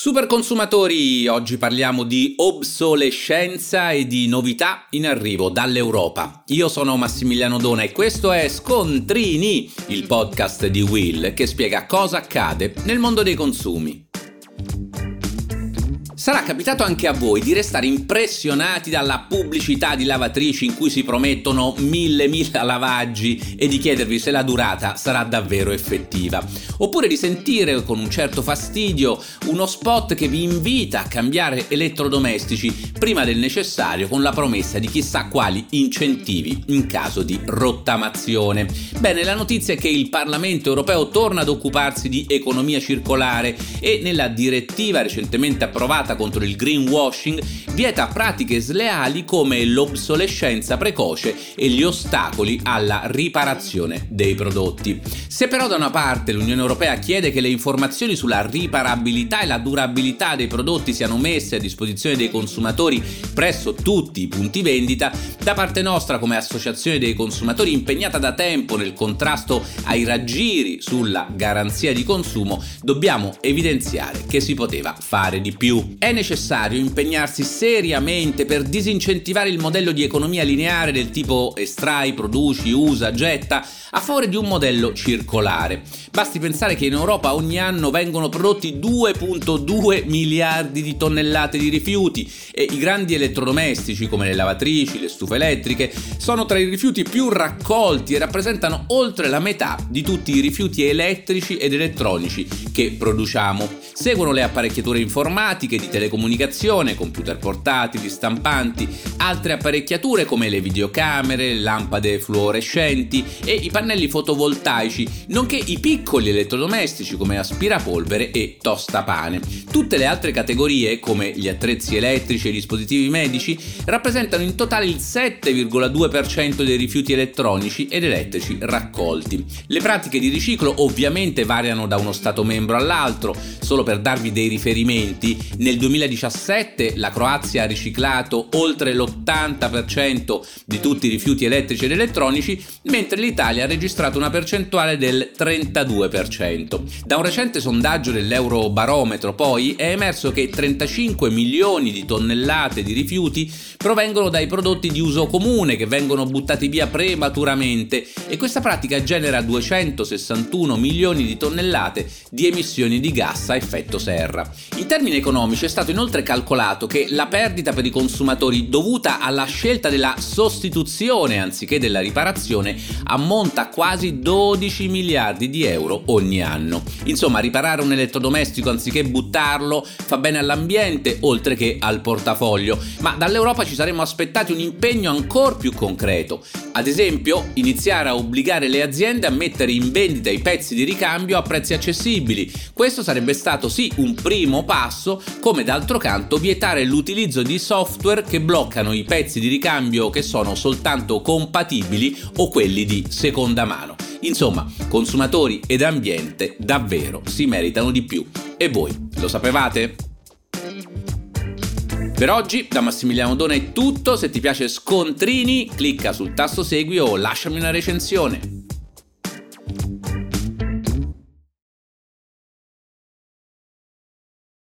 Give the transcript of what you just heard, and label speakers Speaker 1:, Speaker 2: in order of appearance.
Speaker 1: Super consumatori, oggi parliamo di obsolescenza e di novità in arrivo dall'Europa. Io sono Massimiliano Dona e questo è Scontrini, il podcast di Will che spiega cosa accade nel mondo dei consumi. Sarà capitato anche a voi di restare impressionati dalla pubblicità di lavatrici in cui si promettono mille mila lavaggi e di chiedervi se la durata sarà davvero effettiva. Oppure di sentire con un certo fastidio uno spot che vi invita a cambiare elettrodomestici prima del necessario con la promessa di chissà quali incentivi in caso di rottamazione. Bene, la notizia è che il Parlamento europeo torna ad occuparsi di economia circolare e nella direttiva recentemente approvata contro il greenwashing vieta pratiche sleali come l'obsolescenza precoce e gli ostacoli alla riparazione dei prodotti. Se però da una parte l'Unione Europea chiede che le informazioni sulla riparabilità e la durabilità dei prodotti siano messe a disposizione dei consumatori presso tutti i punti vendita, da parte nostra come associazione dei consumatori impegnata da tempo nel contrasto ai raggiri sulla garanzia di consumo, dobbiamo evidenziare che si poteva fare di più. È necessario impegnarsi seriamente per disincentivare il modello di economia lineare del tipo estrai, produci, usa, getta, a favore di un modello circolare. Basti pensare che in Europa ogni anno vengono prodotti 2.2 miliardi di tonnellate di rifiuti e i grandi elettrodomestici come le lavatrici, le stufe elettriche sono tra i rifiuti più raccolti e rappresentano oltre la metà di tutti i rifiuti elettrici ed elettronici che produciamo. Seguono le apparecchiature informatiche di telecomunicazione, computer portatili, stampanti, altre apparecchiature come le videocamere, lampade fluorescenti e i pannelli fotovoltaici, nonché i piccoli elettrodomestici come aspirapolvere e tostapane. Tutte le altre categorie, come gli attrezzi elettrici e i dispositivi medici, rappresentano in totale il 7,2% dei rifiuti elettronici ed elettrici raccolti. Le pratiche di riciclo ovviamente variano da uno Stato membro all'altro, solo per darvi dei riferimenti, nel 2017 la Croazia ha riciclato oltre l'80% di tutti i rifiuti elettrici ed elettronici, mentre l'Italia ha registrato una percentuale del 32%. Da un recente sondaggio dell'Eurobarometro poi è emerso che 35 milioni di tonnellate di rifiuti provengono dai prodotti di uso comune che vengono buttati via prematuramente e questa pratica genera 261 milioni di tonnellate di emissioni di gas a effetto serra. In termini economici è stato inoltre calcolato che la perdita per i consumatori dovuta alla scelta della sostituzione anziché della riparazione ammonta a quasi 12 miliardi di euro ogni anno. Insomma, riparare un elettrodomestico anziché buttarlo fa bene all'ambiente oltre che al portafoglio, ma dall'Europa ci saremmo aspettati un impegno ancora più concreto. Ad esempio, iniziare a obbligare le aziende a mettere in vendita i pezzi di ricambio a prezzi accessibili. Questo sarebbe stato sì un primo passo, come d'altro canto vietare l'utilizzo di software che bloccano i pezzi di ricambio che sono soltanto compatibili o quelli di seconda mano. Insomma, consumatori ed ambiente davvero si meritano di più. E voi, lo sapevate? Per oggi da Massimiliano Dona è tutto, se ti piace Scontrini clicca sul tasto segui o lasciami una recensione.